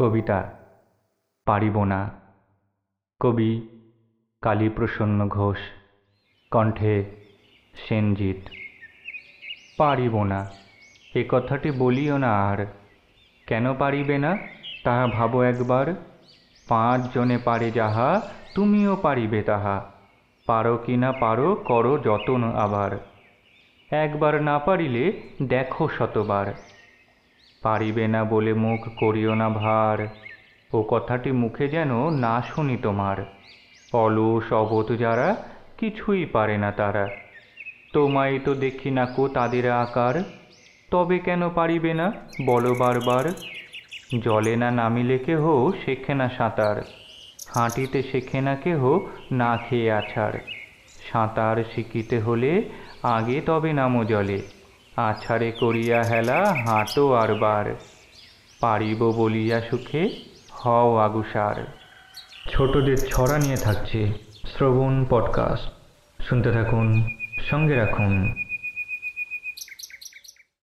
কবিতা পারিব না। কবি কালীপ্রসন্ন ঘোষ, কণ্ঠে সেনজিৎ। পারিব না। এ কথাটি বলিও না আর। কেন পারিবে না? তাহা ভাবো একবার। পাঁচ জনে পারে যাহা, তুমিও পারিবে তাহা। পারো কি না পারো, করো যতন আবার। একবার না পারিলে দেখো শতবার। পারিবে না বলে মুখ করিও না ভার। ও কথাটি মুখে যেন না শুনি তোমার। অলস অবোধ যারা, কিছুই পারে না তারা। তোমায় তো দেখি না কো তাদের আকার। তবে কেন পারিবে না, বলো বারবার। জলে না নামিলে কেহ শেখে না সাঁতার। হাঁটিতে শেখে না কেহ না খেয়ে আছাড়। সাঁতার শিখিতে হলে আগে তবে নামো জলে। আছাড়ে করিয়া হেলা হাঁটো আর বার। পারিব বলিয়া সুখে হও আগুসার। ছোটদের ছড়া নিয়ে থাকছে, শ্রবণ পডকাস্ট শুনতে থাকুন, সঙ্গে রাখুন।